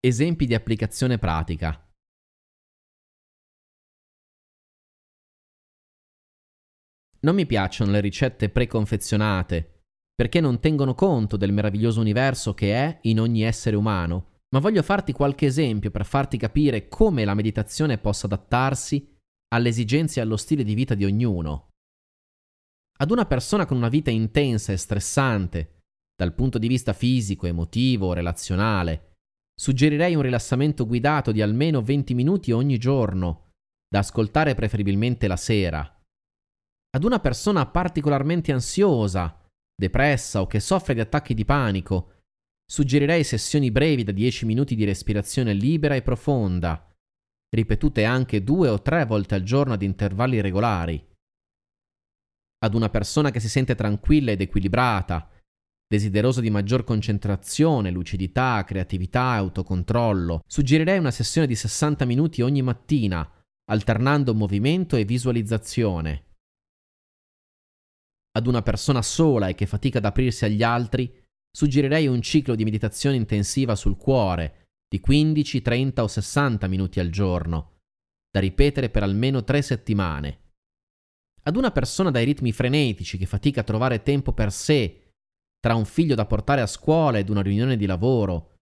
Esempi di applicazione pratica. Non mi piacciono le ricette preconfezionate, perché non tengono conto del meraviglioso universo che è in ogni essere umano, ma voglio farti qualche esempio per farti capire come la meditazione possa adattarsi alle esigenze e allo stile di vita di ognuno. Ad una persona con una vita intensa e stressante, dal punto di vista fisico, emotivo, relazionale, suggerirei un rilassamento guidato di almeno 20 minuti ogni giorno, da ascoltare preferibilmente la sera ad una persona particolarmente ansiosa, depressa o che soffre di attacchi di panico, suggerirei sessioni brevi da 10 minuti di respirazione libera e profonda, ripetute anche due o tre volte al giorno ad intervalli regolari. Ad una persona che si sente tranquilla ed equilibrata, desiderosa di maggior concentrazione, lucidità, creatività e autocontrollo, suggerirei una sessione di 60 minuti ogni mattina, alternando movimento e visualizzazione ad una persona sola e che fatica ad aprirsi agli altri, suggerirei un ciclo di meditazione intensiva sul cuore di 15, 30 o 60 minuti al giorno, da ripetere per almeno tre settimane. Ad una persona dai ritmi frenetici che fatica a trovare tempo per sé, tra un figlio da portare a scuola ed una riunione di lavoro,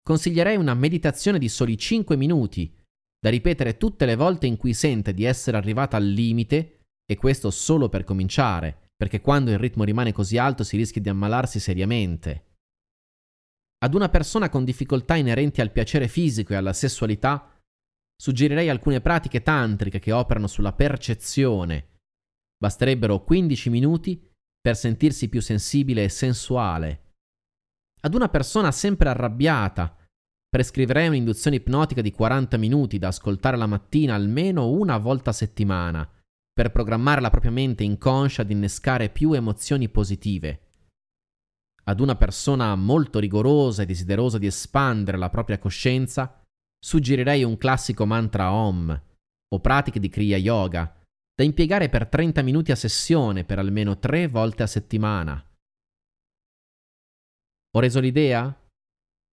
consiglierei una meditazione di soli 5 minuti, da ripetere tutte le volte in cui sente di essere arrivata al limite, e questo solo per cominciare, perché quando il ritmo rimane così alto si rischia di ammalarsi seriamente. Ad una persona con difficoltà inerenti al piacere fisico e alla sessualità, suggerirei alcune pratiche tantriche che operano sulla percezione. Basterebbero 15 minuti per sentirsi più sensibile e sensuale. Ad una persona sempre arrabbiata, prescriverei un'induzione ipnotica di 40 minuti da ascoltare la mattina almeno una volta a settimana per programmare la propria mente inconscia ad innescare più emozioni positive. Ad una persona molto rigorosa e desiderosa di espandere la propria coscienza, suggerirei un classico mantra Om o pratiche di Kriya Yoga da impiegare per 30 minuti a sessione per almeno 3 volte a settimana. Ho reso l'idea?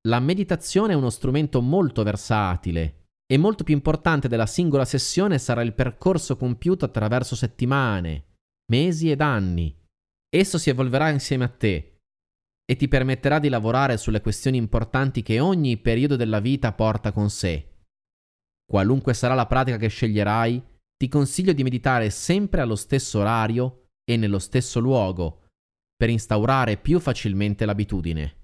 La meditazione è uno strumento molto versatile e molto più importante della singola sessione sarà il percorso compiuto attraverso settimane, mesi ed anni. Esso si evolverà insieme a te e ti permetterà di lavorare sulle questioni importanti che ogni periodo della vita porta con sé. Qualunque sarà la pratica che sceglierai, ti consiglio di meditare sempre allo stesso orario e nello stesso luogo, per instaurare più facilmente l'abitudine.